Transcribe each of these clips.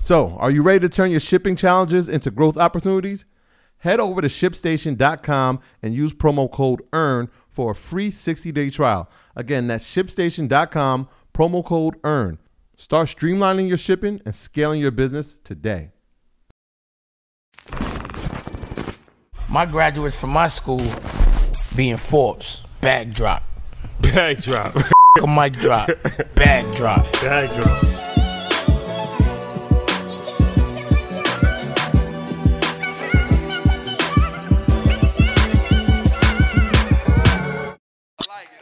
So, are you ready to turn your shipping challenges into growth opportunities? Head over to shipstation.com and use promo code EARN for a free 60 day trial. Again, that's shipstation.com, promo code EARN. Start streamlining your shipping and scaling your business today. My graduates from my school being Forbes, bag drop. Bag drop. a mic drop, bag drop. Bag drop.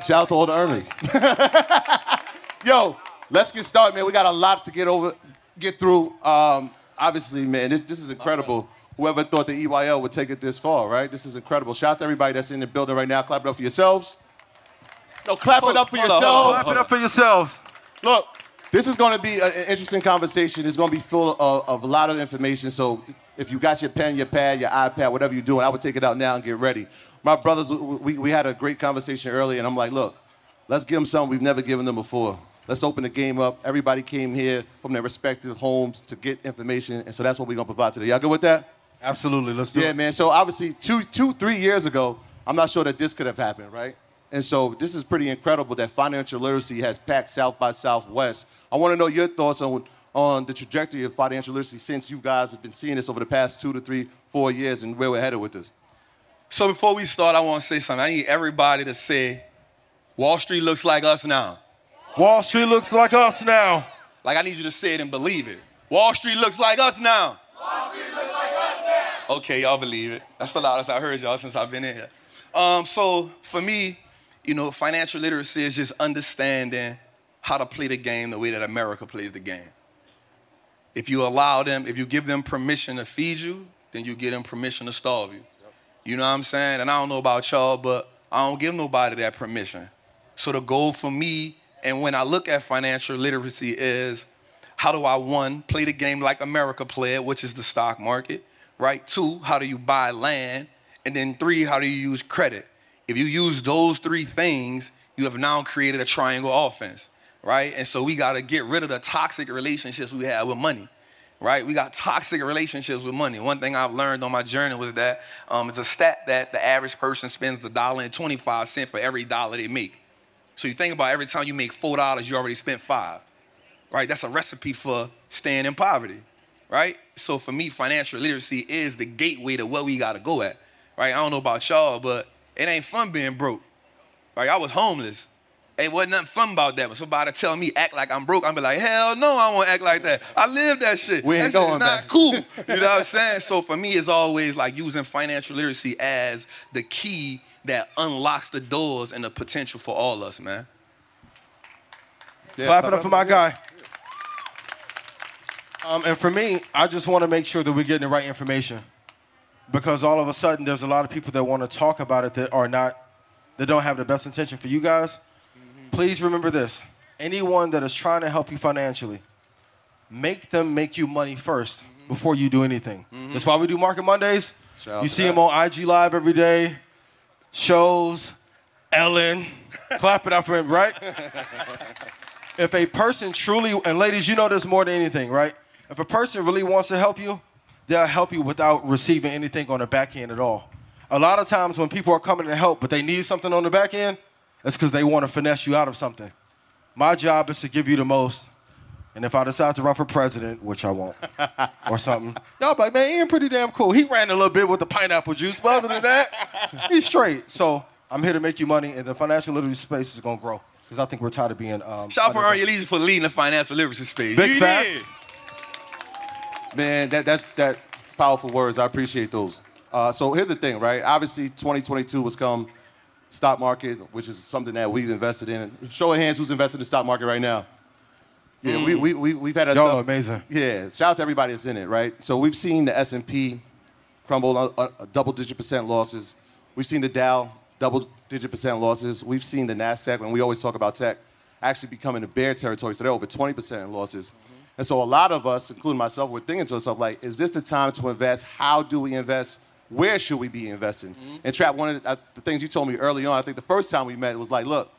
Shout out to all the earners. Yo, let's get started, man. We got a lot to get over, get through. Um, obviously, man, this, this is incredible. Whoever thought the EYL would take it this far, right? This is incredible. Shout out to everybody that's in the building right now. Clap it up for yourselves. No, clap it up for Hold on, on, yourselves. Clap it up for yourselves. Look, this is going to be an interesting conversation. It's going to be full of, of a lot of information. So if you got your pen, your pad, your iPad, whatever you're doing, I would take it out now and get ready. My brothers, we, we had a great conversation earlier, and I'm like, look, let's give them something we've never given them before. Let's open the game up. Everybody came here from their respective homes to get information, and so that's what we're to provide today. Y'all good with that? Absolutely. Let's do Yeah, it. man. So obviously, two, two, three years ago, I'm not sure that this could have happened, right? And so this is pretty incredible that financial literacy has packed South by Southwest. I want to know your thoughts on on the trajectory of financial literacy since you guys have been seeing this over the past two to three, four years, and where we're headed with this. So before we start, I want to say something. I need everybody to say, Wall Street looks like us now. Wall Street looks like us now. Like I need you to say it and believe it. Wall Street looks like us now. Wall Street looks like us now. Okay, y'all believe it. That's the loudest I heard y'all since I've been in here. Um, so for me, you know, financial literacy is just understanding how to play the game the way that America plays the game. If you allow them, if you give them permission to feed you, then you give them permission to starve you. You know what I'm saying? And I don't know about y'all, but I don't give nobody that permission. So the goal for me, and when I look at financial literacy, is how do I one play the game like America played, which is the stock market, right? Two, how do you buy land? And then three, how do you use credit? If you use those three things, you have now created a triangle offense, right? And so we got to get rid of the toxic relationships we have with money right? We got toxic relationships with money. One thing I've learned on my journey was that um, it's a stat that the average person spends a dollar and 25 cents for every dollar they make. So you think about every time you make four dollars, you already spent five, right? That's a recipe for staying in poverty, right? So for me, financial literacy is the gateway to what we got to go at, right? I don't know about y'all, but it ain't fun being broke, right? I was homeless. Ain't wasn't nothing fun about that. When somebody tell me act like I'm broke, I'm be like, hell no, I won't act like that. I live that shit. We ain't that shit going is not cool. You know what I'm saying? So for me, it's always like using financial literacy as the key that unlocks the doors and the potential for all us, man. Yeah, Clap it up for my guy. Um, and for me, I just want to make sure that we're getting the right information. Because all of a sudden, there's a lot of people that want to talk about it that are not, that don't have the best intention for you guys. Please remember this anyone that is trying to help you financially, make them make you money 1st before you do anything. Mm-hmm. That's why we do Market Mondays. Shout you see that. them on IG Live every day, shows, Ellen. Clap it up for him, right? if a person truly, and ladies, you know this more than anything, right? If a person really wants to help you, they'll help you without receiving anything on the back end at all. A lot of times when people are coming to help, but they need something on the back end, that's because they want to finesse you out of something. My job is to give you the most. And if I decide to run for president, which I won't, or something, y'all be like, man, Ian pretty damn cool. He ran a little bit with the pineapple juice, but other than that, he's straight. So I'm here to make you money, and the financial literacy space is gonna grow. Because I think we're tired of being um, Shout out for under- Earn Your Leisure for leading the financial literacy space. Big You facts. did. Man, that, that's that powerful words. I appreciate those. Uh, so here's the thing, right? Obviously, 2022 was come stock market, which is something that we've invested in. Show of hands, who's invested in the stock market right now? Yeah, we, we, we, we've had a Y'all tough- amazing. Yeah, shout out to everybody that's in it, right? So we've seen the S&P crumble a, a, a double-digit percent losses. We've seen the Dow double-digit percent losses. We've seen the Nasdaq, when we always talk about tech, actually becoming a bear territory. So they're over 20% in losses. And so a lot of us, including myself, we're thinking to ourselves like, is this the time to invest? How do we invest? Where should we be investing? And Trap, one of the, uh, the things you told me early on, I think the first time we met was like, look,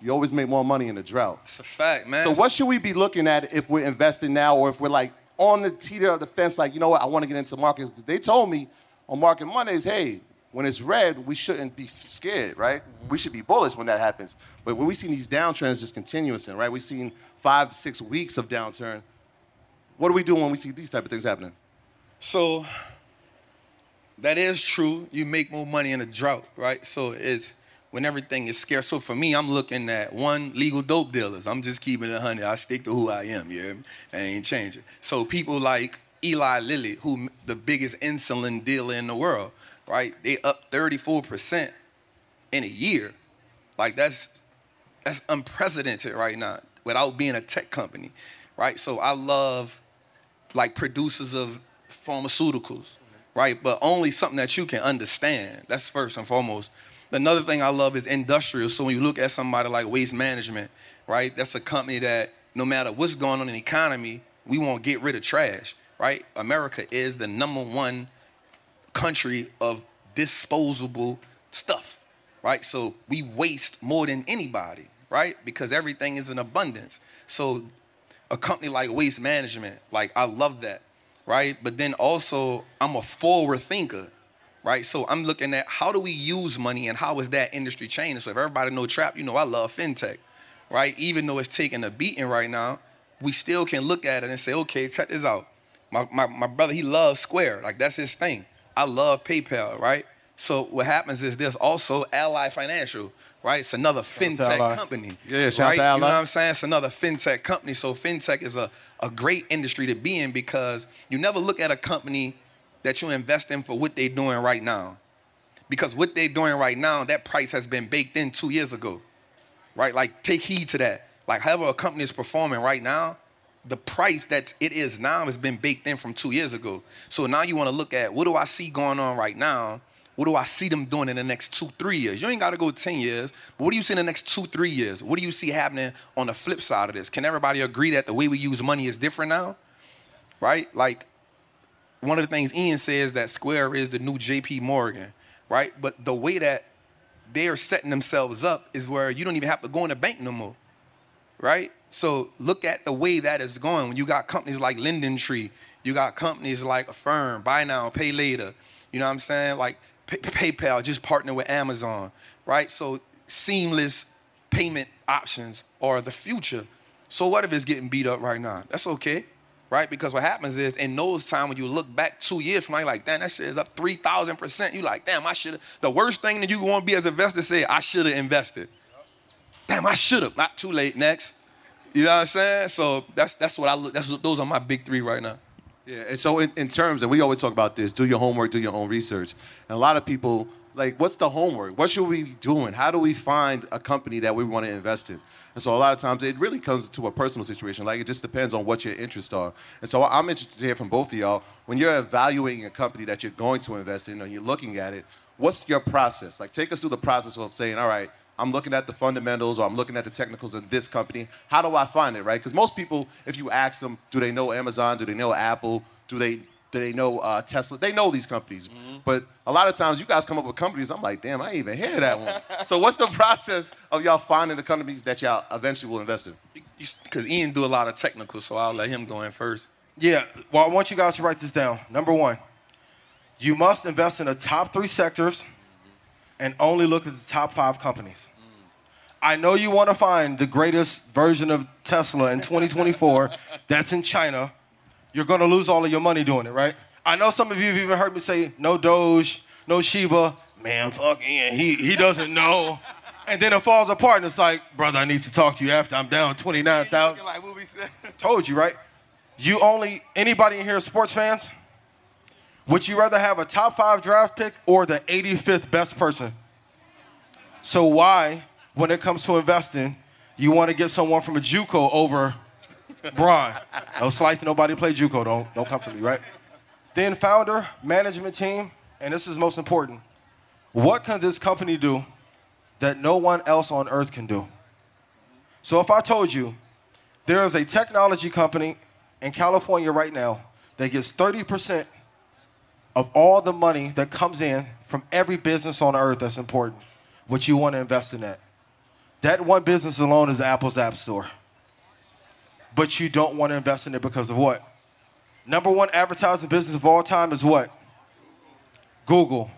you always make more money in a drought. It's a fact, man. So what should we be looking at if we're investing now, or if we're like on the teeter of the fence, like you know what, I want to get into markets? 'Cause They told me on Market Mondays, hey, when it's red, we shouldn't be scared, right? We should be bullish when that happens. But when we see these downtrends just continuous, in, right? We've seen five to six weeks of downturn. What do we do when we see these type of things happening? So that is true. You make more money in a drought, right? So it's when everything is scarce. So for me, I'm looking at one legal dope dealers. I'm just keeping it honey. I stick to who I am. Me? I ain't changing. So people like Eli Lilly, who the biggest insulin dealer in the world, right? They up 34% in a year. Like that's that's unprecedented right now without being a tech company, right? So I love like producers of pharmaceuticals, right? But only something that you can understand. That's first and foremost. Another thing I love is industrial. So when you look at somebody like Waste Management, right? That's a company that no matter what's going on in the economy, we won't get rid of trash, right? America is the number one country of disposable stuff, right? So we waste more than anybody, right? Because everything is in abundance. So a company like Waste Management, like I love that, right? But then also I'm a forward thinker, right? So I'm looking at how do we use money and how is that industry changing? So if everybody know trap, you know I love fintech, right? Even though it's taking a beating right now, we still can look at it and say, okay, check this out. My, my, my brother, he loves Square. Like that's his thing. I love PayPal, right? So what happens is there's also Ally Financial, right? It's another fintech company. Yeah, shout out right? to You know what I'm saying? It's another fintech company. So fintech is a, a great industry to be in because you never look at a company that you invest in for what they're doing right now. Because what they're doing right now, that price has been baked in two years ago. Right? Like take heed to that. Like however a company is performing right now, the price that it is now has been baked in from two years ago. So now you want to look at what do I see going on right now? What do I see them doing in the next two, three years? You ain't got to go 10 years, but what do you see in the next two, three years? What do you see happening on the flip side of this? Can everybody agree that the way we use money is different now? Right? Like, one of the things Ian says that Square is the new JP Morgan, right? But the way that they're setting themselves up is where you don't even have to go in the bank no more right? So look at the way that is going. When you got companies like LendingTree, you got companies like Affirm, Buy Now, Pay Later. You know what I'm saying? Like Pay- PayPal just partnered with Amazon, right? So seamless payment options are the future. So what if it's getting beat up right now? That's okay, right? Because what happens is in those times when you look back two years from now, you're like, damn, that shit is up 3,000%. You're like, damn, I should have. The worst thing that you want to be as an investor say, I should have invested. Damn, I should have. Not too late. Next. You know what I'm saying? So that's that's what I look. That's those are my big three right now. Yeah, and so in, in terms, and we always talk about this, do your homework, do your own research. And a lot of people, like, what's the homework? What should we be doing? How do we find a company that we want to invest in? And so a lot of times it really comes to a personal situation. Like, it just depends on what your interests are. And so I'm interested to hear from both of y'all. When you're evaluating a company that you're going to invest in or you're looking at it, what's your process? Like, take us through the process of saying, all right, I'm looking at the fundamentals or I'm looking at the technicals of this company. How do I find it, right? Because most people, if you ask them, do they know Amazon? Do they know Apple? Do they do they know uh, Tesla? They know these companies. But a lot of times you guys come up with companies, I'm like, damn, I ain't even hear that one. so what's the process of y'all finding the companies that y'all eventually will invest in? Because Ian do a lot of technical, so I'll let him go in first. Yeah, well, I want you guys to write this down. Number one, you must invest in the top three sectors and only look at the top five companies. I know you want to find the greatest version of Tesla in 2024 that's in China. You're going to lose all of your money doing it, right? I know some of you have even heard me say, no Doge, no Shiba. Man, fuck Ian, he, he doesn't know. And then it falls apart and it's like, brother, I need to talk to you after I'm down 29,000. Like. Told you, right? You only, anybody in here sports fans? Would you rather have a top five draft pick or the 85th best person? So why, when it comes to investing, you want to get someone from a JUCO over Braun? No slight nobody play JUCO. Don't don't come for me, right? Then founder, management team, and this is most important. What can this company do that no one else on earth can do? So if I told you there is a technology company in California right now that gets 30% of all the money that comes in from every business on earth that's important, what you want to invest in that. That one business alone is Apple's App Store. But you don't want to invest in it because of what? Number one advertising business of all time is what? Google.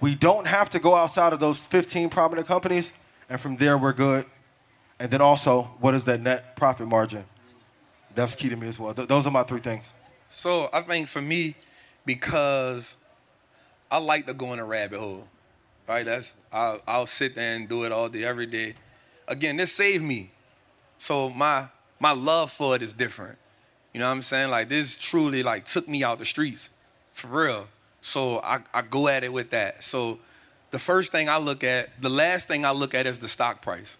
We don't have to go outside of those 15 prominent companies, and from there we're good. And then also, what is that net profit margin? That's key to me as well. Th- those are my three things. So I think for me, because I like to go in a rabbit hole, right? That's I'll, I'll sit there and do it all day, every day. Again, this saved me. So my my love for it is different. You know what I'm saying? Like this truly like took me out the streets, for real. So I, I go at it with that. So the first thing I look at, the last thing I look at is the stock price.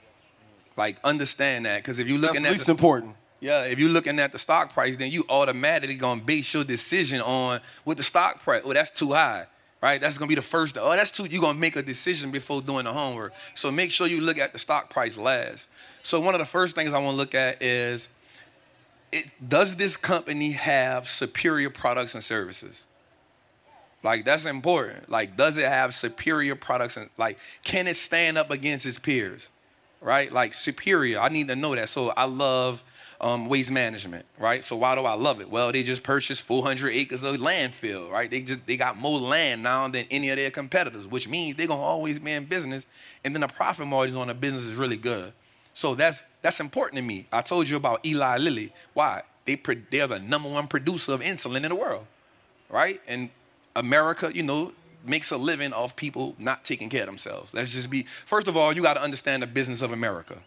Like understand that, because if you're That's looking at least the, important. Yeah, if you're looking at the stock price, then you automatically gonna base your decision on with the stock price. Oh, that's too high, right? That's gonna be the first. Oh, that's too. You're gonna make a decision before doing the homework. So make sure you look at the stock price last. So one of the first things I want to look at is, it, does this company have superior products and services? Like that's important. Like, does it have superior products and like, can it stand up against its peers? Right? Like superior. I need to know that. So I love um, waste management, right? So why do I love it? Well, they just purchased 400 acres of landfill, right? They just they got more land now than any of their competitors, which means they're gonna always be in business, and then the profit margins on the business is really good. So that's that's important to me. I told you about Eli Lilly. Why? They they're the number one producer of insulin in the world, right? And America, you know, makes a living off people not taking care of themselves. Let's just be, first of all, you got to understand the business of America.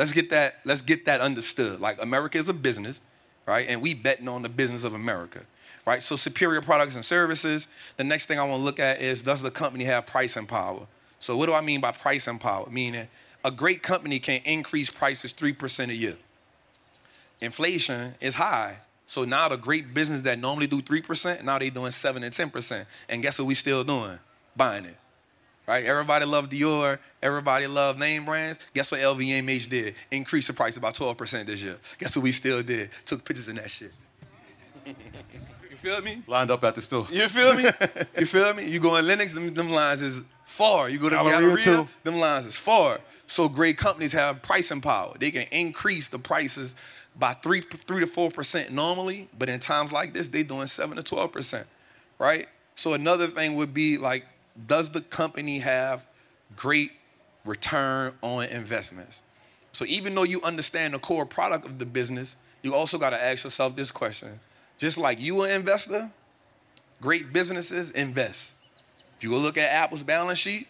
Let's get that, let's get that understood. Like America is a business, right? And we betting on the business of America. Right? So superior products and services. The next thing I want to look at is does the company have pricing power? So what do I mean by pricing power? Meaning a great company can increase prices 3% a year. Inflation is high. So now the great business that normally do 3%, now they doing 7 and 10%. And guess what we still doing? Buying it. Right? Everybody love Dior. Everybody love name brands. Guess what LVMH did? Increase the price about 12% this year. Guess what we still did? Took pictures in that shit. you feel me? Lined up at the store. You feel me? you feel me? You go in Lenox, them, them lines is far. You go to Galleria, Galleria, them lines is far. So great companies have pricing power. They can increase the prices by three, three to four percent normally, but in times like this, they doing seven to twelve percent, right? So another thing would be like, does the company have great return on investments? So even though you understand the core product of the business, you also got to ask yourself this question. Just like you an investor, great businesses invest. If you go look at Apple's balance sheet,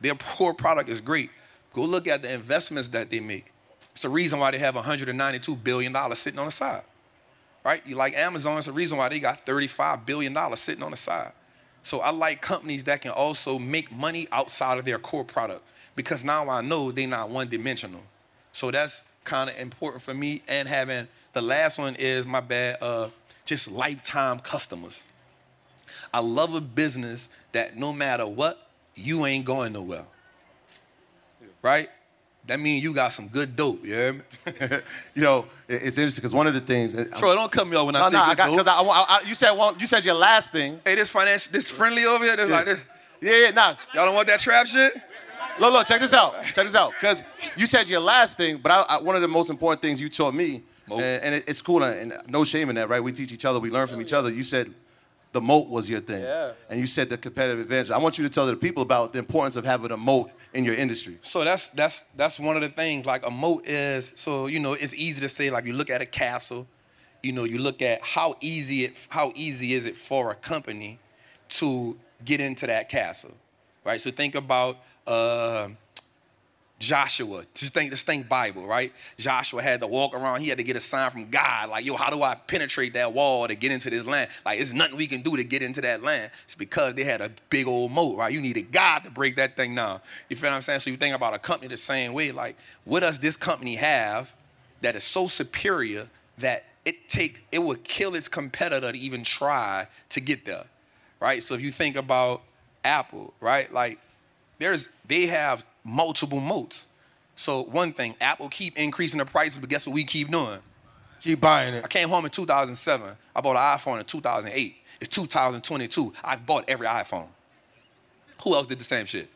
their core product is great. Go look at the investments that they make. It's the reason why they have $192 billion sitting on the side. Right? You like Amazon, it's the reason why they got $35 billion sitting on the side. So I like companies that can also make money outside of their core product because now I know they're not one dimensional. So that's kind of important for me. And having the last one is my bad, uh, just lifetime customers. I love a business that no matter what, you ain't going nowhere. Right? That means you got some good dope, you hear you know, it's interesting because one of the things. Troy, don't cut me off when I no, say no, I got dope. because I, I, I, you said one, you said your last thing. Hey, this financial, this friendly over here, this like this. Yeah, yeah, nah. Y'all don't want that trap shit? Look, look, check this out. Check this out. Because you said your last thing, but I, I, one of the most important things you taught me, and, and it, it's cool, and, and no shame in that, right? We teach each other, we learn from each other. You said the moat was your thing. Yeah. And you said the competitive advantage. I want you to tell the people about the importance of having a moat in your industry. So that's that's that's one of the things. Like a moat is so you know it's easy to say like you look at a castle, you know you look at how easy it how easy is it for a company to get into that castle, right? So think about uh, Joshua. Just think just think Bible, right? Joshua had to walk around. He had to get a sign from God, like yo, how do I penetrate that wall to get into this land? Like it's nothing we can do to get into that land. It's because they had a big old moat, right? You needed God to break that thing down. You feel what I'm saying? So you think about a company the same way. Like, what does this company have that is so superior that it take it would kill its competitor to even try to get there, right? So if you think about Apple, right? Like there's they have multiple moats. So one thing, Apple keep increasing the prices, but guess what we keep doing? Keep buying it. I came home in 2007. I bought an iPhone in 2008. It's 2022. I've bought every iPhone. Who else did the same shit?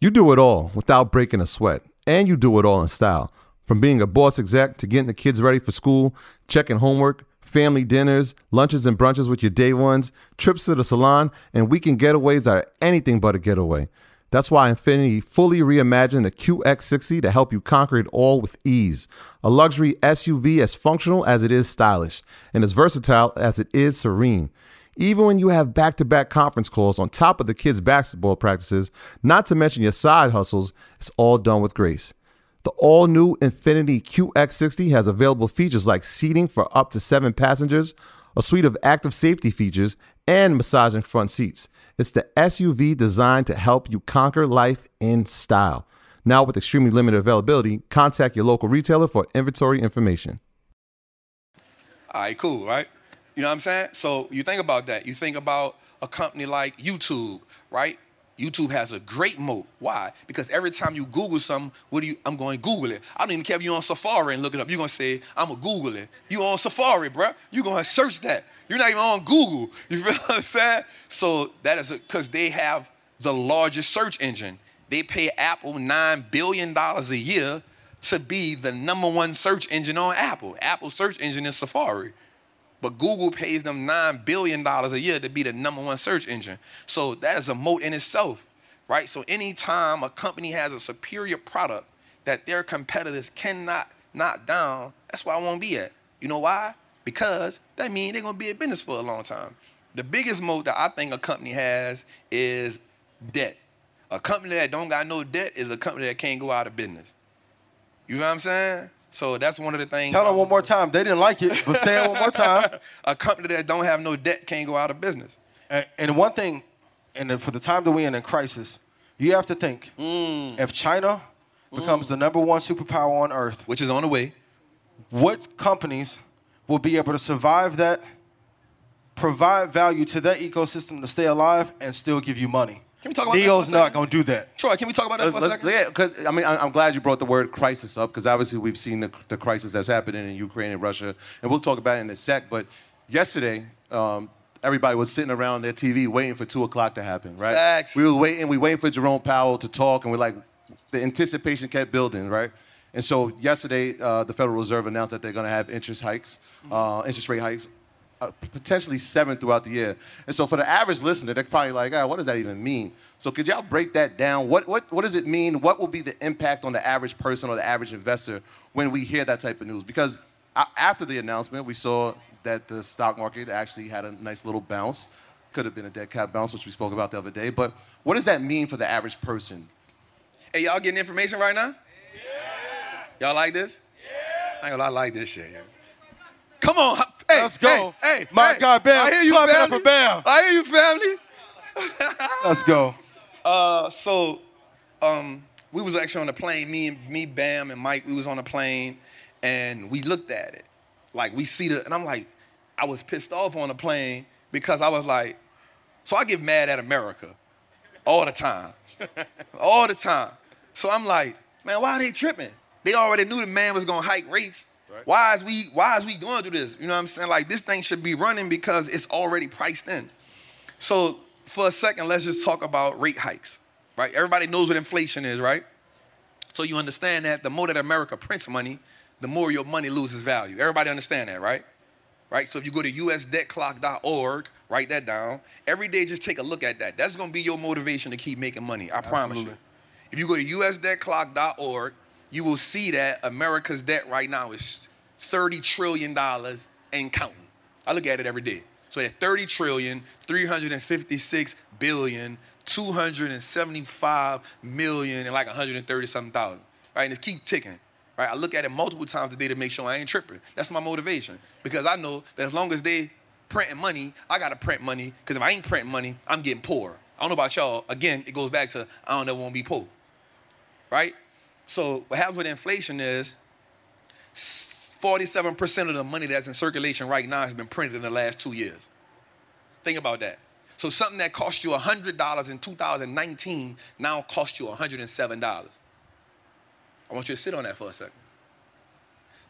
You do it all without breaking a sweat, and you do it all in style. From being a boss exec to getting the kids ready for school, checking homework, family dinners, lunches and brunches with your day ones, trips to the salon, and weekend getaways are anything but a getaway. That's why Infiniti fully reimagined the QX60 to help you conquer it all with ease. A luxury SUV as functional as it is stylish, and as versatile as it is serene. Even when you have back to back conference calls on top of the kids' basketball practices, not to mention your side hustles, it's all done with grace. The all new Infiniti QX60 has available features like seating for up to seven passengers, a suite of active safety features, and massaging front seats. It's the SUV designed to help you conquer life in style. Now with extremely limited availability, contact your local retailer for inventory information. All right, cool, right? You know what I'm saying? So you think about that. You think about a company like YouTube, right? YouTube has a great moat. Why? Because every time you Google something, what do you? I'm going to Google it. I don't even care if you're on Safari and look it up. You're gonna say, I'm gonna Google it. You on Safari, bro. You're gonna search that. You're not even on Google. You feel what I'm saying? So that is because they have the largest search engine. They pay Apple nine billion dollars a year to be the number one search engine on Apple. Apple search engine is Safari. But Google pays them $9 billion a year to be the number one search engine. So that is a moat in itself, right? So anytime a company has a superior product that their competitors cannot knock down, that's where I want to be at. You know why? Because that means they're going to be in business for a long time. The biggest moat that I think a company has is debt. A company that don't got no debt is a company that can't go out of business. You know what I'm saying? So that's one of the things. Tell them one more time. They didn't like it, but say it one more time. a company that don't have no debt can't go out of business. And, and one thing, and for the time that we're in in crisis, you have to think Mm. if China becomes the number one superpower on earth, which is on the way, what companies will be able to survive that, provide value to that ecosystem to stay alive, and still give you money? Can we talk about that Neo's for not going to do that. Troy, can we talk about that for a Let's, second? yeah, because I mean, I- I'm glad you brought the word crisis up because obviously we've seen the, the crisis that's happening in Ukraine and Russia, and we'll talk about it in a sec. But yesterday, um, everybody was sitting around their TV waiting for two o'clock to happen, right? Facts. We were waiting, we waiting for Jerome Powell to talk, and we're like, the anticipation kept building, right? And so yesterday, uh, the Federal Reserve announced that they're going to have interest hikes, uh, interest rate hikes, uh, potentially seven throughout the year. And so for the average listener, they're probably like, ah, what does that even mean? So could y'all break that down? What, what, what does it mean? What will be the impact on the average person or the average investor when we hear that type of news? Because after the announcement, we saw that the stock market actually had a nice little bounce. Could have been a dead cat bounce, which we spoke about the other day. But what does that mean for the average person? Hey, y'all getting information right now? Y'all like this? I ain't gonna lie, I like this shit. Come on, hey, Let's go. Hey, hey, My hey, God, Bam. I hear you, Clap family. for Bam. I hear you, family. Let's go. Uh, so, um, we was actually on the plane. Me and me, Bam, and Mike. We was on the plane, and we looked at it. Like we see the, and I'm like, I was pissed off on the plane because I was like, so I get mad at America all the time, all the time. So I'm like, man, why are they tripping? They already knew the man was gonna hike rates. Why is we why is we going through this? You know what I'm saying? Like this thing should be running because it's already priced in. So for a second, let's just talk about rate hikes, right? Everybody knows what inflation is, right? So you understand that the more that America prints money, the more your money loses value. Everybody understand that, right? Right? So if you go to usdebtclock.org, write that down. Every day, just take a look at that. That's gonna be your motivation to keep making money. I promise you. If you go to usdebtclock.org, you will see that America's debt right now is $30 trillion and counting. I look at it every day. So at 30 trillion, 356 billion, 275 million, and like 130 something thousand. Right? And it keep ticking. Right? I look at it multiple times a day to make sure I ain't tripping. That's my motivation. Because I know that as long as they printing money, I gotta print money. Because if I ain't printing money, I'm getting poor. I don't know about y'all. Again, it goes back to I don't ever want to be poor. Right? So what happens with inflation is 47% of the money that's in circulation right now has been printed in the last two years. Think about that. So something that cost you $100 in 2019 now costs you $107. I want you to sit on that for a second.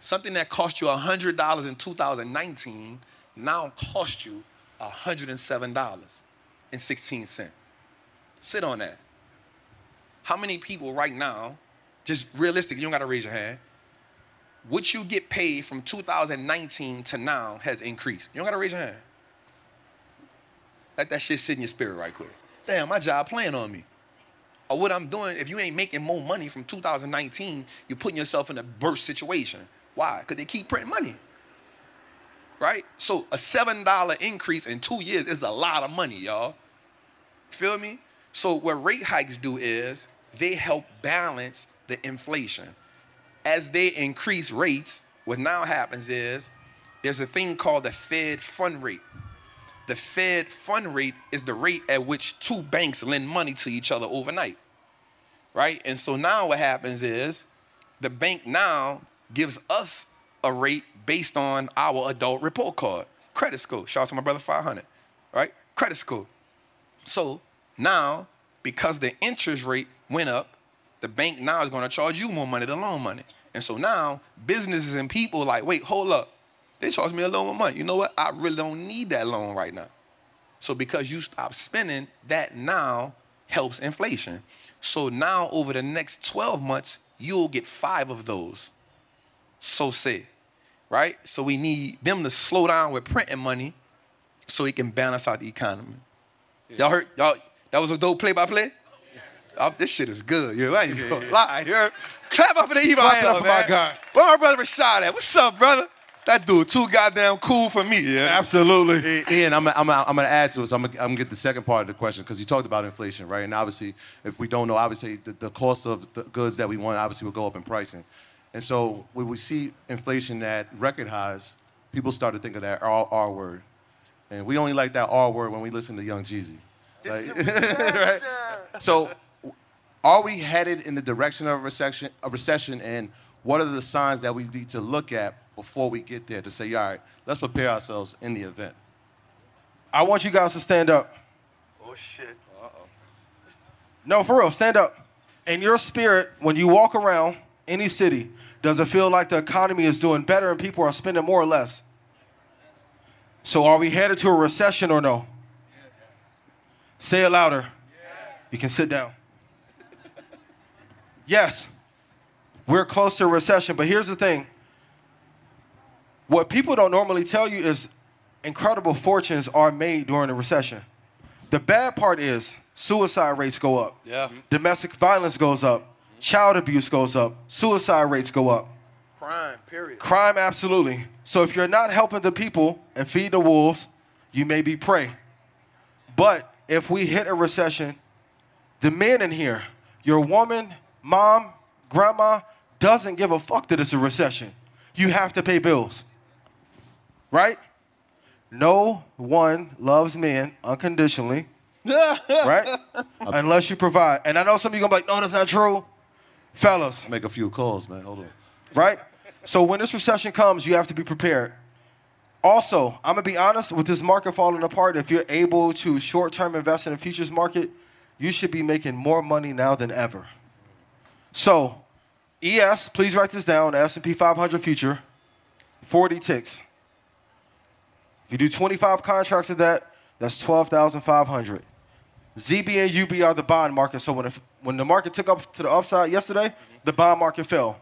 Something that cost you $100 in 2019 now costs you $107.16. Sit on that. How many people right now, just realistic, you don't gotta raise your hand, what you get paid from 2019 to now has increased. You don't gotta raise your hand. Let that shit sit in your spirit right quick. Damn, my job playing on me. Or what I'm doing, if you ain't making more money from 2019, you're putting yourself in a burst situation. Why? Because they keep printing money. Right? So a $7 increase in two years is a lot of money, y'all. Feel me? So what rate hikes do is they help balance the inflation. As they increase rates, what now happens is there's a thing called the Fed fund rate. The Fed fund rate is the rate at which two banks lend money to each other overnight. right? And so now what happens is the bank now gives us a rate based on our adult report card, credit score. Shout out to my brother 500, right? Credit score. So now, because the interest rate went up, the bank now is going to charge you more money than loan money. And so now businesses and people like, wait, hold up. They charge me a little more money. You know what? I really don't need that loan right now. So because you stop spending, that now helps inflation. So now over the next 12 months, you'll get five of those. So say, right? So we need them to slow down with printing money so it can balance out the economy. Y'all heard? Y'all, that was a dope play by play? Oh, this shit is good. You know, I ain't gonna lie. You heard? Clap up for the Eva Clap it up for my guy. Where my brother Rashad at? What's up, brother? That dude too goddamn cool for me. Yeah. Absolutely. I- Ian, I'm, I'm, I'm going to add to it. So I'm going to get the second part of the question because you talked about inflation, right? And obviously, if we don't know, obviously, the, the cost of the goods that we want obviously will go up in pricing. And so when we see inflation at record highs, people start to think of that R, R word. And we only like that R word when we listen to Young Jeezy. Like- right? So are we headed in the direction of a recession, a recession and what are the signs that we need to look at before we get there to say, all right, let's prepare ourselves in the event? I want you guys to stand up. Oh shit. No, for real, stand up. In your spirit, when you walk around any city, does it feel like the economy is doing better and people are spending more or less? So are we headed to a recession or no? Say it louder. You can sit down. Yes, we're close to a recession, but here's the thing. What people don't normally tell you is incredible fortunes are made during a recession. The bad part is suicide rates go up. Yeah. Mm-hmm. Domestic violence goes up. Child abuse goes up. Suicide rates go up. Crime, period. Crime, absolutely. So if you're not helping the people and feed the wolves, you may be prey. But if we hit a recession, the men in here, your woman, mom, grandma, doesn't give a fuck that it's a recession. You have to pay bills. Right? No one loves men unconditionally. right? Unless you provide. And I know some of you gonna be like, no, that's not true. Fellas, Make a few calls, man. Hold on. right? So when this recession comes, you have to be prepared. Also, I'm gonna be honest with this market falling apart. If you're able to short-term invest in the futures market, you should be making more money now than ever. So, ES, please write this down. S&P 500 future, 40 ticks. If you do 25 contracts of that, that's 12,500. ZB and UB are the bond market. So when, it, when the market took up to the upside yesterday, mm-hmm. the bond market fell.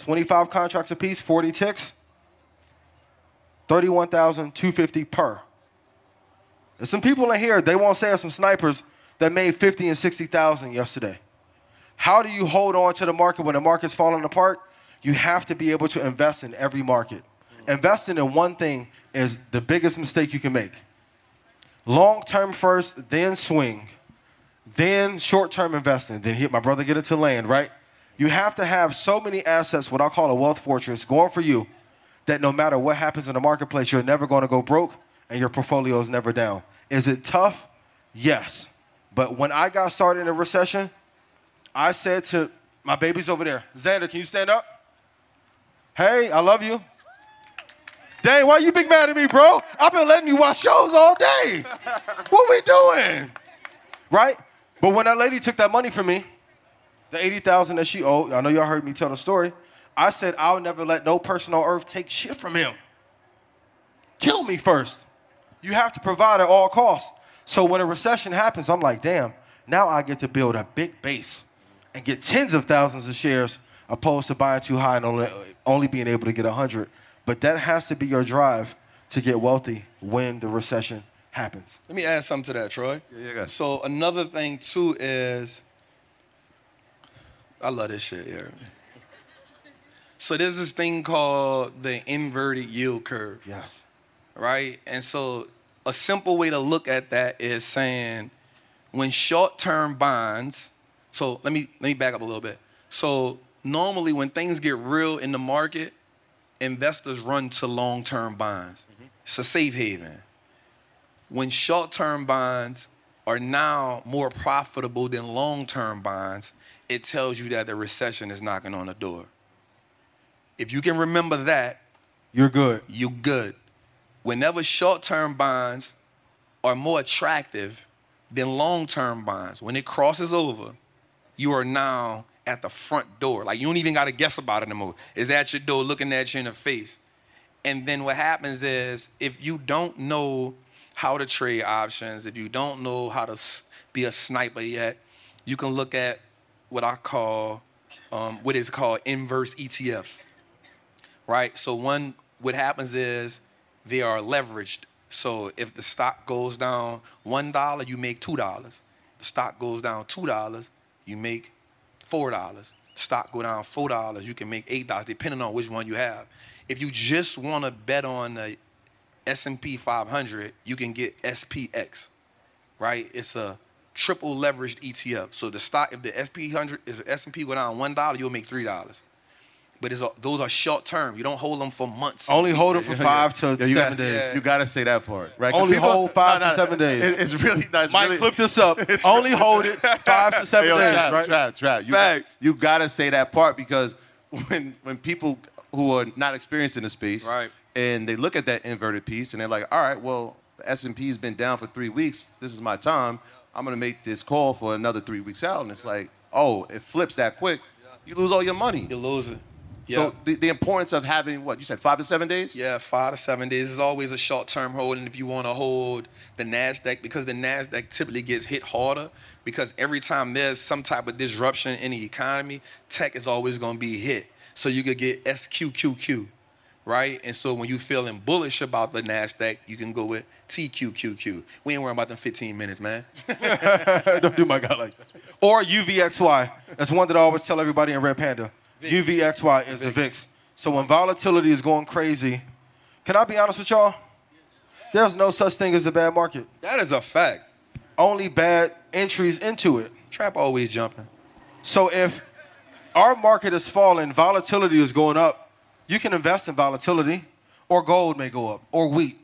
25 contracts apiece, 40 ticks, 31,250 per. There's some people in here, they won't say some snipers that made 50 and 60,000 yesterday. How do you hold on to the market when the market's falling apart? You have to be able to invest in every market. Investing in one thing is the biggest mistake you can make. Long term first, then swing, then short term investing, then hit my brother get it to land, right? You have to have so many assets, what I call a wealth fortress, going for you, that no matter what happens in the marketplace, you're never going to go broke and your portfolio is never down. Is it tough? Yes. But when I got started in a recession, I said to my baby's over there, Xander, can you stand up? Hey, I love you. Dang, why you big mad at me, bro? I've been letting you watch shows all day. what we doing? Right? But when that lady took that money from me, the 80,000 that she owed, I know y'all heard me tell the story. I said, I'll never let no person on earth take shit from him. Kill me first. You have to provide at all costs. So when a recession happens, I'm like, damn, now I get to build a big base and get tens of thousands of shares opposed to buying too high and only, only being able to get 100. But that has to be your drive to get wealthy when the recession happens. Let me add something to that, Troy. Yeah, yeah, go. So another thing too is, I love this shit here. So there's this thing called the inverted yield curve, Yes. right? And so a simple way to look at that is saying when short-term bonds. So let me let me back up a little bit. So normally when things get real in the market, investors run to long-term bonds. Mm-hmm. It's a safe haven when short term bonds are now more profitable than long term bonds, it tells you that the recession is knocking on the door. If you can remember that, You're good. You're good. Whenever short-term bonds are more attractive than long-term bonds, when it crosses over, you are now at the front door. Like you don't even got to guess about it anymore. It's at your door looking at you in the face. And then what happens is if you don't know how to trade options, if you don't know how to be a sniper yet, you can look at what I call um, what is called inverse ETFs right? So one, what happens is they are leveraged. So if the stock goes down one dollar, you make two dollars. The stock goes down two dollars, you make four dollars. Stock go down four dollars, you can make eight dollars, depending on which one you have. If you just want to bet on the S&P 500, you can get SPX, right? It's a triple leveraged ETF. So the stock, if the SP 100 is S&P go down one dollar, you'll make three dollars. But it's a, those are short term. You don't hold them for months. Only hold it for five to Yeah, you seven got, days. You got to say that part, right? 'Cause Only hold five to seven days. it- it's really, no, it's Mike, really, clip this up. Only hold it five to seven Hey, yo, days, Trav, right? Trav, Trav, you, Facts. you gotta say that part because when when people who are not experienced in the space, Right. and they look at that inverted piece and they're like, all right, well, the S and P's been down for three weeks. This is my time. I'm gonna make this call for another three weeks out, and it's like, oh, it flips that quick. You lose all your money. You lose it. Yeah. So the, the importance of having what you said, five to seven days. yeah, five to seven days is always a short term hold. And if you want to hold the NASDAQ, because the NASDAQ typically gets hit harder, because every time there's some type of disruption in the economy, tech is always going to be hit. So you could get SQQQ, right? And so when you're feeling bullish about the NASDAQ, you can go with TQQQ. We ain't worrying about them 15 minutes, man. Don't do my guy like that. Or UVXY. That's one that I always tell everybody in Red Panda. UVXY is the VIX. So when volatility is going crazy, can I be honest with y'all? There's no such thing as a bad market. That is a fact. Only bad entries into it. Trap always jumping. So if our market is falling, volatility is going up, you can invest in volatility, or gold may go up, or wheat.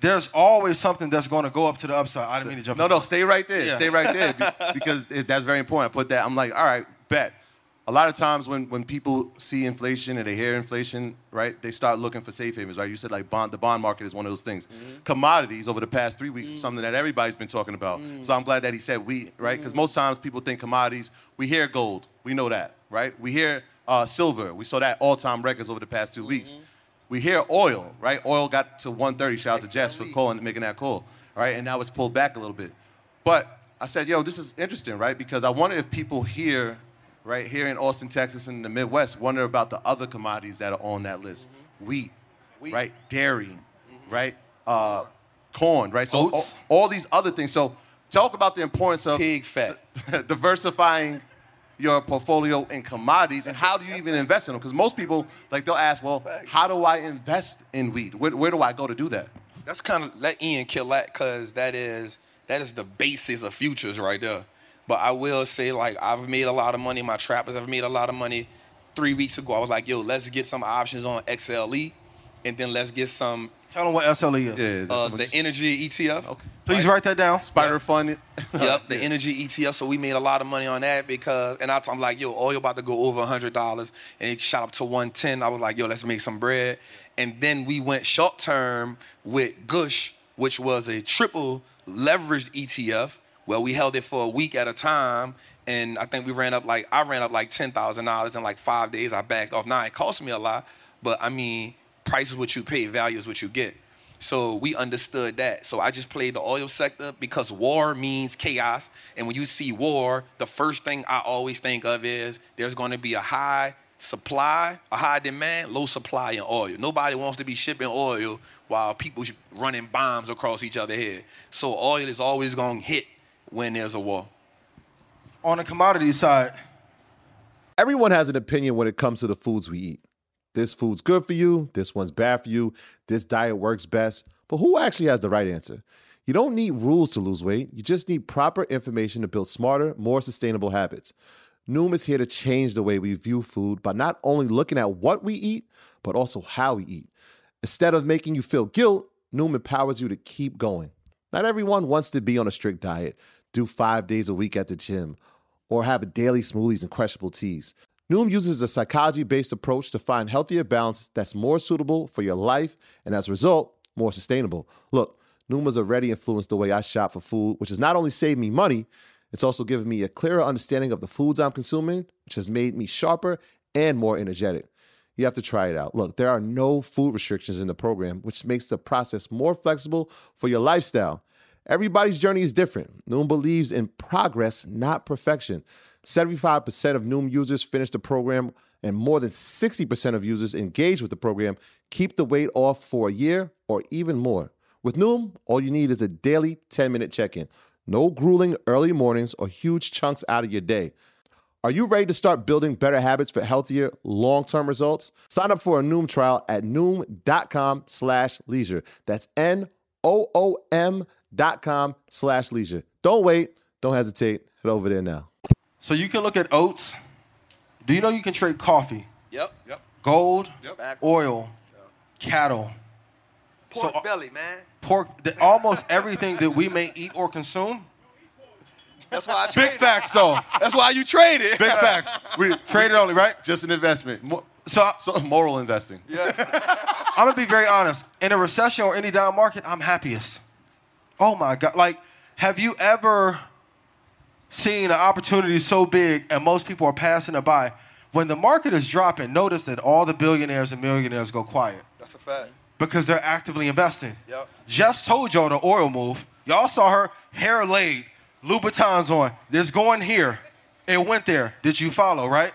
There's always something that's going to go up to the upside. I didn't mean to jump. No, no, stay right there. Yeah. Stay right there because that's very important. I put that. I'm like, all right, bet. A lot of times when, when people see inflation and they hear inflation, right, they start looking for safe havens, right? You said like bond, the bond market is one of those things. Mm-hmm. Commodities over the past three weeks is mm. something that everybody's been talking about. Mm. So I'm glad that he said we, right? Because mm. most times people think commodities. We hear gold, we know that, right? We hear uh, silver. We saw that all-time records over the past two weeks. Mm-hmm. We hear oil, right? Oil got to 130. Shout out to Jess for calling, making that call, right? And now it's pulled back a little bit. But I said, yo, this is interesting, right? Because I wonder if people here, right, here in Austin, Texas, and the Midwest, wonder about the other commodities that are on that list. Wheat, right? Dairy, right? Uh, corn, right? So all, all these other things. So talk about the importance of Pig fat. diversifying your portfolio in commodities and how do you even invest in them? Because most people, like, they'll ask, well, how do I invest in wheat? Where, where do I go to do that? That's kind of let Ian kill that because that is that is the basis of futures right there. But I will say like I've made a lot of money. My trappers have made a lot of money. Three weeks ago, I was like, "Yo, let's get some options on XLE, and then let's get some Tell them what XLE is. Yeah, uh, the energy ETF." Okay. Please write that down. Spider Fund. yep, the energy ETF. So we made a lot of money on that because, and I, I'm like, yo, oil about to go over hundred dollars, and it shot up to one ten. I was like, yo, let's make some bread. And then we went short term with Gush, which was a triple leveraged ETF. Well, we held it for a week at a time, and I think we ran up like I ran up like ten thousand dollars in like five days. I backed off. Now it cost me a lot, but I mean, price is what you pay, value is what you get. So we understood that. So I just played the oil sector because war means chaos. And when you see war, the first thing I always think of is there's going to be a high supply, a high demand, low supply in oil. Nobody wants to be shipping oil while people running bombs across each other head. So oil is always going to hit when there's a war. On the commodity side, Everyone has an opinion when it comes to the foods we eat. This food's good for you, this one's bad for you, this diet works best. But who actually has the right answer? You don't need rules to lose weight, you just need proper information to build smarter, more sustainable habits. Noom is here to change the way we view food by not only looking at what we eat, but also how we eat. Instead of making you feel guilt, Noom empowers you to keep going. Not everyone wants to be on a strict diet, do five days a week at the gym, or have daily smoothies and crushable teas. Noom uses a psychology based approach to find healthier balance that's more suitable for your life and as a result, more sustainable. Look, Noom has already influenced the way I shop for food, which has not only saved me money, it's also given me a clearer understanding of the foods I'm consuming, which has made me sharper and more energetic. You have to try it out. Look, there are no food restrictions in the program, which makes the process more flexible for your lifestyle. Everybody's journey is different. Noom believes in progress, not perfection. 75% of Noom users finish the program, and more than 60% of users engage with the program keep the weight off for a year or even more. With Noom, all you need is a daily 10 minute check in. No grueling early mornings or huge chunks out of your day. Are you ready to start building better habits for healthier, long-term results? Sign up for a Noom trial at noom.com slash leisure. That's N-O-O-M dot com slash leisure. Don't wait. Don't hesitate. Head over there now. So you can look at oats. Do you know you can trade coffee, Yep. Yep. gold, Yep. oil, cattle, Pork So- uh, belly, man. pork, the, almost everything that we may eat or consume? That's why I trade it. Big traded. facts, though. That's why you traded. Big facts. We Traded only, right? just an investment. Mo- So So moral investing. Yeah. I'm gonna be very honest. In a recession or any down market, I'm happiest. Oh my God! Like, have you ever seen an opportunity so big and most people are passing it by? When the market is dropping, notice that all the billionaires and millionaires go quiet That's a fact. because they're actively investing. Yep. Just told y'all the oil move. Y'all saw her hair laid, Louboutins on. This going here. It went there. Did you follow, right?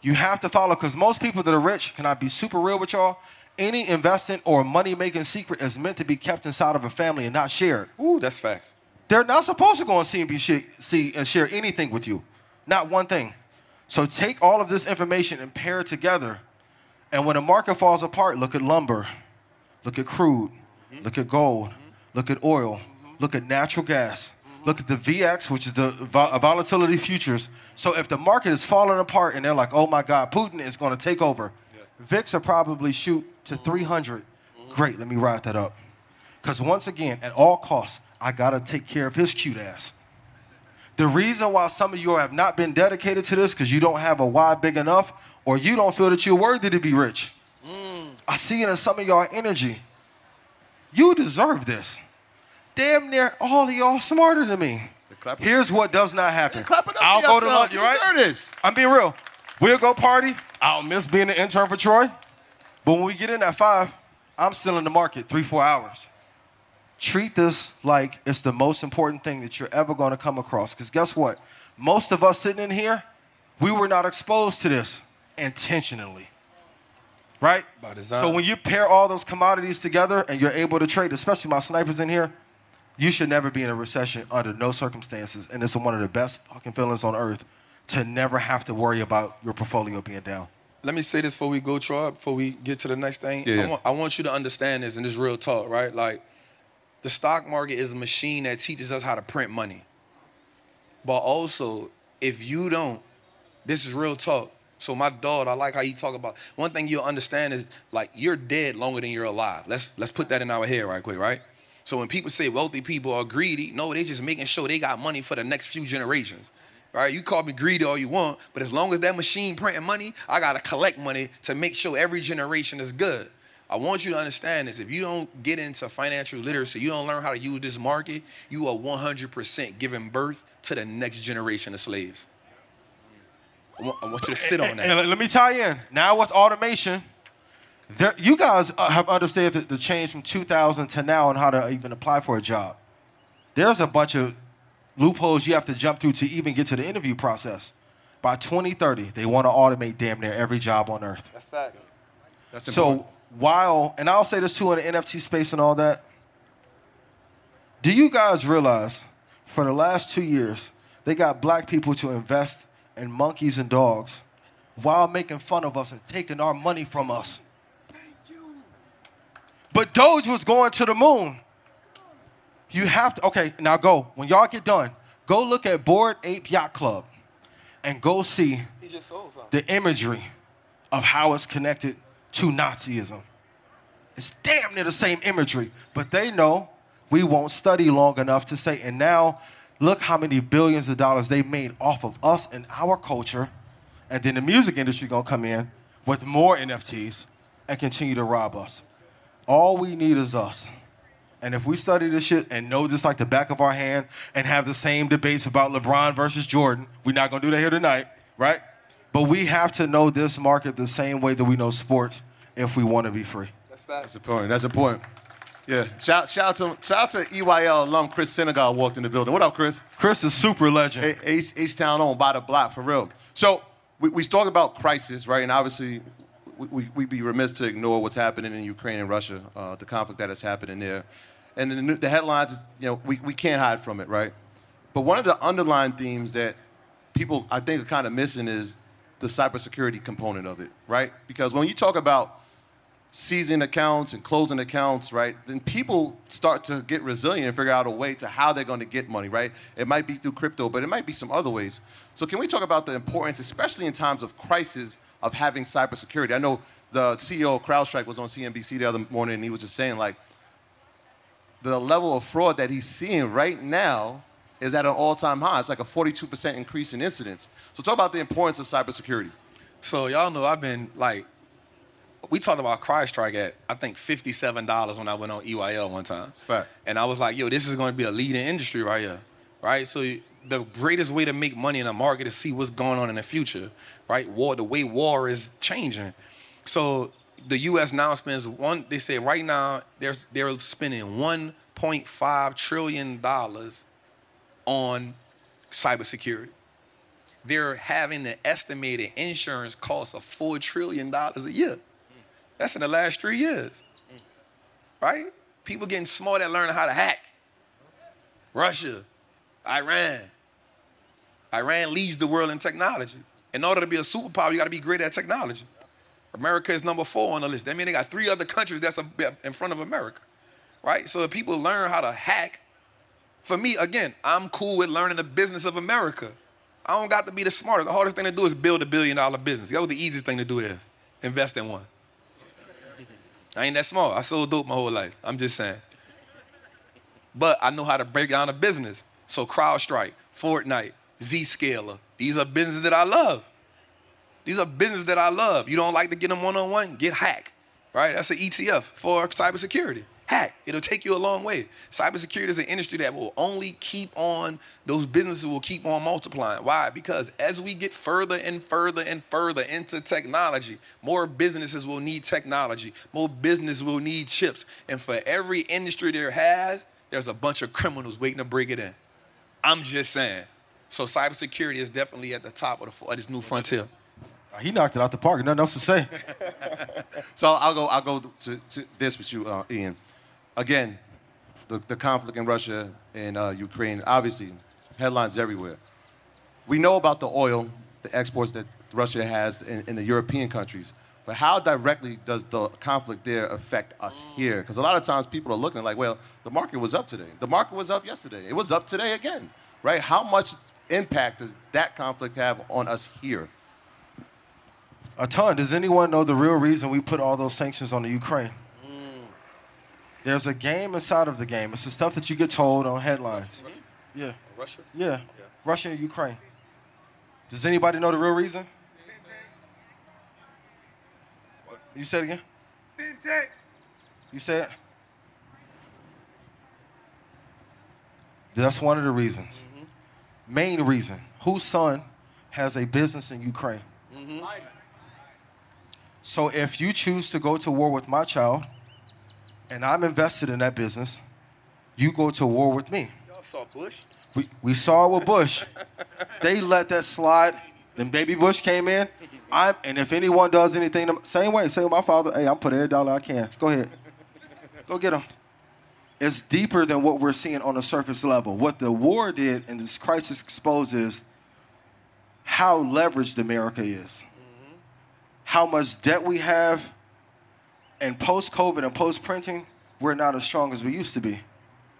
You have to follow because most people that are rich, can I be super real with y'all? Any investing or money making secret is meant to be kept inside of a family and not shared. Ooh, that's facts. They're not supposed to go on CNBC and share anything with you. Not one thing. So take all of this information and pair it together. And when the market falls apart, look at lumber, look at crude, mm-hmm. look at gold, mm-hmm. look at oil, mm-hmm. look at natural gas, look at the VX, which is the vol- uh, volatility futures. So if the market is falling apart and they're like, oh my God, Putin is going to take over, VIX will probably shoot to 300. Great, let me ride that up. Because once again, at all costs, I gotta take care of his cute ass. The reason why some of you have not been dedicated to this because you don't have a why big enough, or you don't feel that you're worthy to be rich. Mm. I see it in some of y'all energy. You deserve this. Damn near all of y'all smarter than me. Here's what does not happen. Clap it up I'll go to lunch, You right? deserve this. I'm being real. We'll go party. I'll miss being an intern for Troy. But when we get in at five, I'm still in the market three, four hours. Treat this like it's the most important thing that you're ever going to come across. Because guess what? Most of us sitting in here, we were not exposed to this intentionally. Right? By design. So when you pair all those commodities together and you're able to trade, especially my snipers in here, you should never be in a recession under no circumstances. And it's one of the best fucking feelings on earth to never have to worry about your portfolio being down. Let me say this before we go, Troy, before we get to the next thing. Yeah. I, want, I want you to understand this, and this is real talk, right? Like, the stock market is a machine that teaches us how to print money. But also, if you don't, this is real talk. So my dog, I like how you talk about. One thing you'll understand is like you're dead longer than you're alive. Let's let's put that in our head right quick, right? So when people say wealthy people are greedy, no, they're just making sure they got money for the next few generations. Right? You call me greedy all you want, but as long as that machine printing money, I gotta collect money to make sure every generation is good. I want you to understand this. If you don't get into financial literacy, you don't learn how to use this market, you are 100% giving birth to the next generation of slaves. I want, I want you to sit on And that. let me tie in. Now with automation, there, you guys uh, have understood the, the change from 2000 to now on how to even apply for a job. There's a bunch of loopholes you have to jump through to even get to the interview process. By 2030, they want to automate damn near every job on earth. That's fact. That's So while, and I'll say this too in the NFT space and all that, do you guys realize for the last two years, they got black people to invest in monkeys and dogs while making fun of us and taking our money from us? But Doge was going to the moon. You have to, okay, now go. When y'all get done, go look at Bored Ape Yacht Club and go see He just sold something. the imagery of how it's connected to Nazism. It's damn near the same imagery, but they know we won't study long enough to say, and now Look how many billions of dollars they made off of us and our culture, and then the music industry gonna come in with more NFTs and continue to rob us. All we need is us. And if we study this shit and know this like the back of our hand and have the same debates about LeBron versus Jordan, we're not gonna do that here tonight, right? But we have to know this market the same way that we know sports if we want to be free. That's important. That's a point. Yeah. Shout, shout out to shout out to EYL alum Chris Senegal walked in the building. What up, Chris? Chris is super legend. H Town on by the block for real. So we, we talk about crisis, right? And obviously, we, we, we'd be remiss to ignore what's happening in Ukraine and Russia, uh, the conflict that is happening there. And the, the headlines, you know, we, we can't hide from it, right? But one of the underlying themes that people, I think, are kind of missing is the cybersecurity component of it, right? Because when you talk about seizing accounts and closing accounts, right, then people start to get resilient and figure out a way to how they're going to get money, right? It might be through crypto, but it might be some other ways. So can we talk about the importance, especially in times of crisis, of having cybersecurity? I know the CEO of CrowdStrike was on CNBC the other morning, and he was just saying like, the level of fraud that he's seeing right now is at an all-time high. It's like a 42% increase in incidents. So talk about the importance of cybersecurity. So y'all know I've been like, we talked about CrowdStrike at I think fifty-seven dollars when I went on EYL one time. Fact. And I was like, yo, this is going to be a leading industry right here, right? So the greatest way to make money in a market is see what's going on in the future, right? War, the way war is changing. So the U.S. now spends one. They say right now they're they're spending 1.5 trillion dollars on cybersecurity. They're having an estimated insurance cost of four trillion dollars a year. That's in the last three years, right? People getting smart at learning how to hack. Russia, Iran. Iran leads the world in technology. In order to be a superpower, you got to be great at technology. America is number four on the list. That means they got three other countries that's in front of America, right? So if people learn how to hack, for me, again, I'm cool with learning the business of America. I don't got to be the smartest. The hardest thing to do is build a billion dollar business. That's what the easiest thing to do is invest in one. I ain't that smart. I sold dope my whole life. I'm just saying. But I know how to break down a business. So CrowdStrike, Fortinet, Zscaler, these are businesses that I love. These are businesses that I love. You don't like to get them one-on-one? Get hack, right? That's an ETF for cybersecurity. Hack. It'll take you a long way. Cybersecurity is an industry that will only keep on, those businesses will keep on multiplying. Why? Because as we get further and further and further into technology, more businesses will need technology. More business will need chips. And for every industry there has, there's a bunch of criminals waiting to break it in. I'm just saying. So cybersecurity is definitely at the top of, the, of this new frontier. He knocked it out the park. Nothing else to say. So I'll go. I'll go to, to this with you, uh, Ian. Again, the, the conflict in Russia and uh, Ukraine. Obviously, headlines everywhere. We know about the oil, the exports that Russia has in, in the European countries. But how directly does the conflict there affect us here? Because a lot of times people are looking like, well, the market was up today. The market was up yesterday. It was up today again, right? How much impact does that conflict have on us here? A ton. Does anyone know the real reason we put all those sanctions on the Ukraine? Mm. There's a game inside of the game. It's the stuff that you get told on headlines. Yeah. Russia? Yeah. Russia and Ukraine. Does anybody know the real reason? What? You said it again? You said? That's one of the reasons. Mm-hmm. Main reason. Whose son has a business in Ukraine? Mm-hmm. So if you choose to go to war with my child, and I'm invested in that business, you go to war with me. Y'all saw Bush? We, we saw it with Bush. they let that slide. Then baby Bush came in. I'm, and if anyone does anything, the same way, same with my father, hey, I'm put every dollar I can. Go ahead. Go get him. It's deeper than what we're seeing on the surface level. What the war did and this crisis exposes how leveraged America is, mm-hmm. how much debt we have, and post COVID and post printing, we're not as strong as we used to be.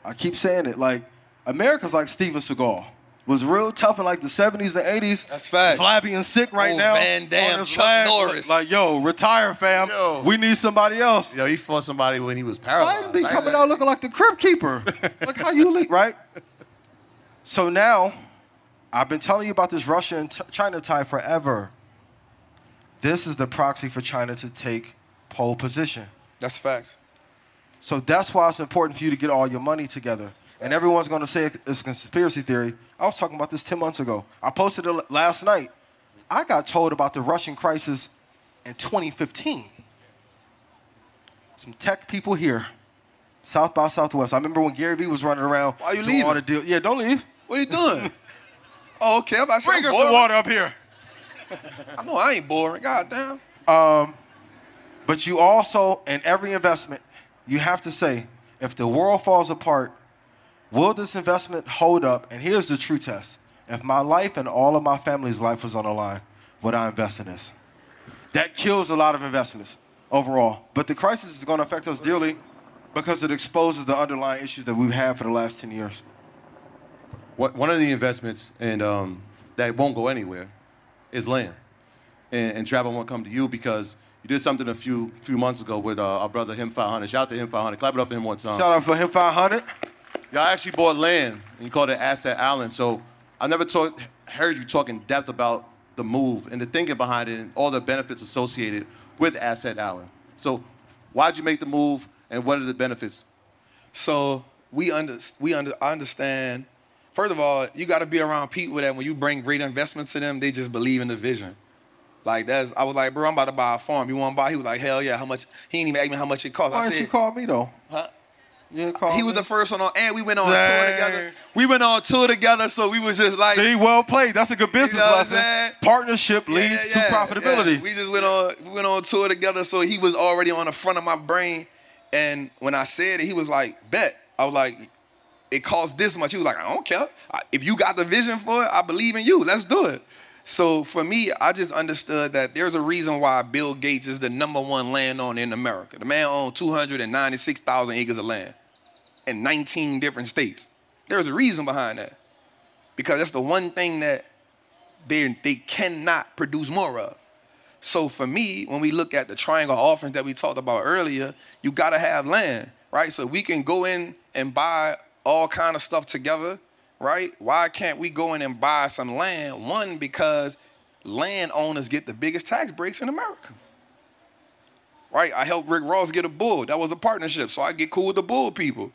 I keep saying it. Like, America's like Steven Seagal. Was real tough in like the 70s and 80s. That's fact. Flabby and sick right Old now. Van Damme, Chuck leg. Norris. Like, yo, retire, fam. Yo. We need somebody else. Yo, he fought somebody when he was paralyzed. Biden be coming out looking like the crib keeper. Look how you look, right? So now, I've been telling you about this Russia and China tie forever. This is the proxy for China to take pole position. That's facts. So that's why it's important for you to get all your money together. And everyone's going to say it's a conspiracy theory. I was talking about this 10 months ago. I posted it last night. I got told about the Russian crisis in 2015. Some tech people here, South by Southwest. I remember when Gary Vee was running around. Why are you all leaving? the deal. Yeah, don't leave. What are you doing? oh, okay. I'm about to Bring I'm some water up here. I know I ain't boring. God damn. Um, But you also, in every investment, you have to say, if the world falls apart, will this investment hold up? And here's the true test. If my life and all of my family's life was on the line, would I invest in this? That kills a lot of investments overall. But the crisis is going to affect us dearly because it exposes the underlying issues that we've had for the last 10 years. What, one of the investments and um, that won't go anywhere is land. And, and Trav, I want to come to you because you did something a few few months ago with uh, our brother Him 500. Shout out to Him 500. Clap it up for him one time. Shout out for him 500. Y'all actually bought land and you called it Asset Allen. So I never talk, heard you talk in depth about the move and the thinking behind it and all the benefits associated with Asset Allen. So why'd you make the move and what are the benefits? So we under we under I understand. First of all, you got to be around people that when you bring great investments to them, they just believe in the vision. Like that's, I was like, bro, I'm about to buy a farm. You want to buy? He was like, hell yeah. How much? He didn't even ask me how much it cost. Why I didn't you call me though? huh? You He was the first one on, and we went on a Dang. tour together. We went on a tour together, so we was just like, See, well played. That's a good business know lesson. Partnership Yeah, leads yeah, to profitability. yeah. We just went on we went on tour together, so he was already on the front of my brain. And when I said it, he was like, "Bet." I was like, "It costs this much." He was like, "I don't care. If you got the vision for it, I believe in you. Let's do it." So for me, I just understood that there's a reason why Bill Gates is the number one landowner in America. The man owned 296,000 acres of land in 19 different states. There's a reason behind that. Because that's the one thing that they they cannot produce more of. So for me, when we look at the triangle offerings that we talked about earlier, you got to have land, right? So we can go in and buy all kind of stuff together, right? Why can't we go in and buy some land? One, because landowners get the biggest tax breaks in America. Right? I helped Rick Ross get a bull. That was a partnership. So I get cool with the bull people.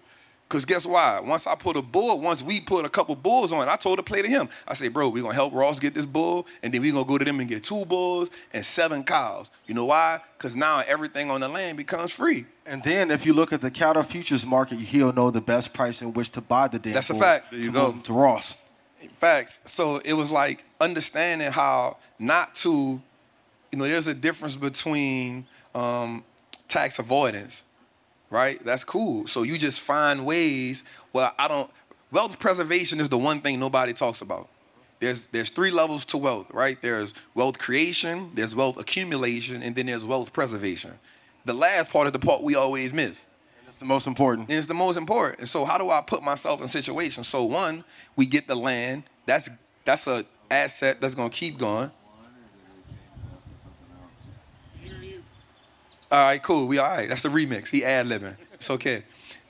Cause guess why? Once I put a bull, once we put a couple bulls on, I told the play to him. I said, bro, we're gonna help Ross get this bull, and then we're gonna go to them and get two bulls and seven cows. You know why? Because now everything on the land becomes free. And then if you look at the cattle futures market, he'll know the best price in which to buy the damn That's a fact. There you go. To Ross. Facts. So it was like understanding how not to, you know, there's a difference between um, tax avoidance, right? That's cool. So you just find ways. Well, I don't. Wealth preservation is the one thing nobody talks about. There's there's three levels to wealth, right? There's wealth creation, there's wealth accumulation, and then there's wealth preservation. The last part is the part we always miss. That's the most important. And it's the most important. And so how do I put myself in situations? So one, we get the land. That's that's a asset that's gonna keep going. All right, cool. We all right. That's the remix. He ad libbing. It's okay.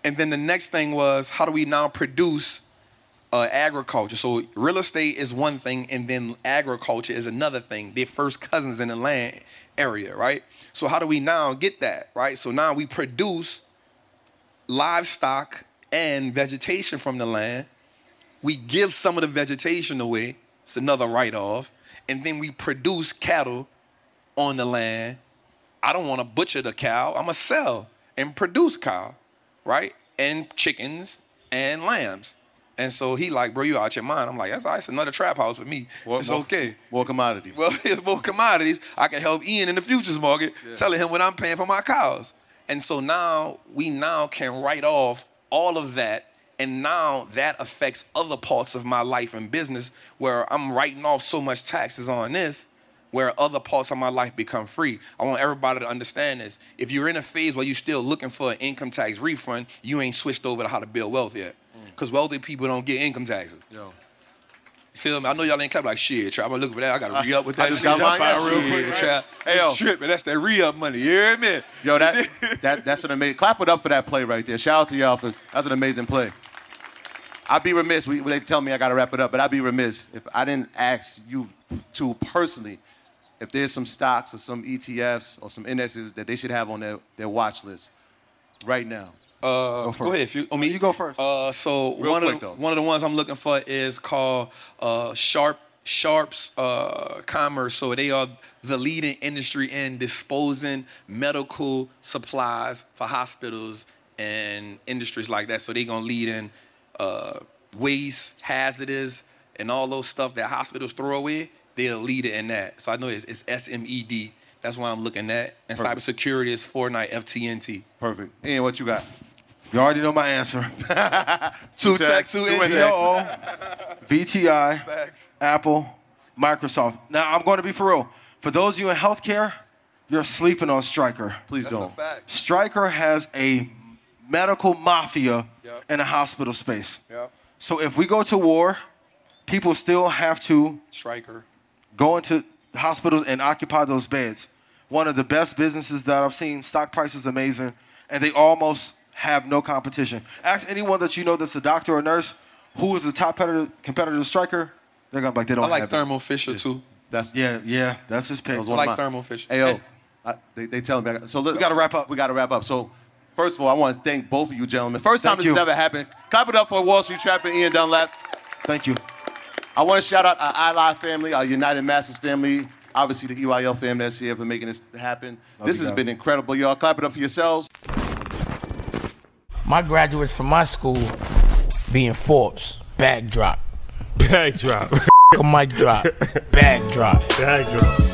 And then the next thing was how do we now produce uh, agriculture? So real estate is one thing, and then agriculture is another thing. They're first cousins in the land area, right? So how do we now get that, right? So now we produce livestock and vegetation from the land. We give some of the vegetation away. It's another write-off. And then we produce cattle on the land. I don't want to butcher the cow. I'm going to sell and produce cow, right? And chickens and lambs. And so he like, bro, you out your mind. I'm like, that's, that's another trap house for me. More- it's more- okay. More commodities. Well, it's more commodities. I can help Ian in the futures market, telling him what I'm paying for my cows. And so now we now can write off all of that. And now that affects other parts of my life and business where I'm writing off so much taxes on this, where other parts of my life become free. I want everybody to understand this. If you're in a phase where you're still looking for an income tax refund, you ain't switched over to how to build wealth yet. Mm. Because wealthy people don't get income taxes. Yo. You feel me? I know y'all ain't kept like shit. Trap. I'm looking for that. I gotta re up with that. I just shit. got mine That's fine, real quick. Trap. Hey, yo. tripping. That's that re up money. You hear me? Yo, that, that that's an amazing. Clap it up for that play right there. Shout out to y'all for that's an amazing play. I'd be remiss. We, they tell me I got to wrap it up, but I'd be remiss if I didn't ask you two personally if there's some stocks or some ETFs or some indexes that they should have on their, their watch list right now. Uh, go, ahead. If you, I mean, You go first. Uh, so Real one quick, of the, though. one of the ones I'm looking for is called uh, Sharp Sharps uh, Commerce. So they are the leading industry in disposing medical supplies for hospitals and industries like that. So they're gonna lead in uh, waste, hazardous, and all those stuff that hospitals throw away. They're a leader in that. So I know it's, it's SMED. That's what I'm looking at. And Perfect. cybersecurity is Fortinet FTNT. Perfect. And what you got? You already know my answer. Two tech, tech, two two index. index. PLO, VTI, Apple, Microsoft. Now, I'm going to be for real. For those of you in healthcare, you're sleeping on Stryker. Please don't. Stryker has a medical mafia Yep. in a hospital space. Yep. So if we go to war, people still have to Stryker. Go into hospitals and occupy those beds. One of the best businesses that I've seen. Stock price is amazing, and they almost have no competition. Ask anyone that you know that's a doctor or nurse who is the top competitor, competitor to Stryker. They're gonna be like they don't I like have Thermo Fisher too. That's Yeah, yeah, that's his pick. was I like mine. Thermo Fisher. Hey, yo, I, they, they tell me. I So look, We gotta wrap up. We got to wrap up. So, first of all, I want to thank both of you gentlemen. First time Thank this has ever happened. Clap it up for Wall Street Trap and Ian Dunlap. Thank you. I want to shout out our iLive family, our United Masters family, obviously the EYL family that's here for making this happen. this has guys. been incredible, y'all. Clap it up for yourselves. My graduates from my school being Forbes, backdrop. Backdrop. A mic drop, Backdrop. drop. Bag drop.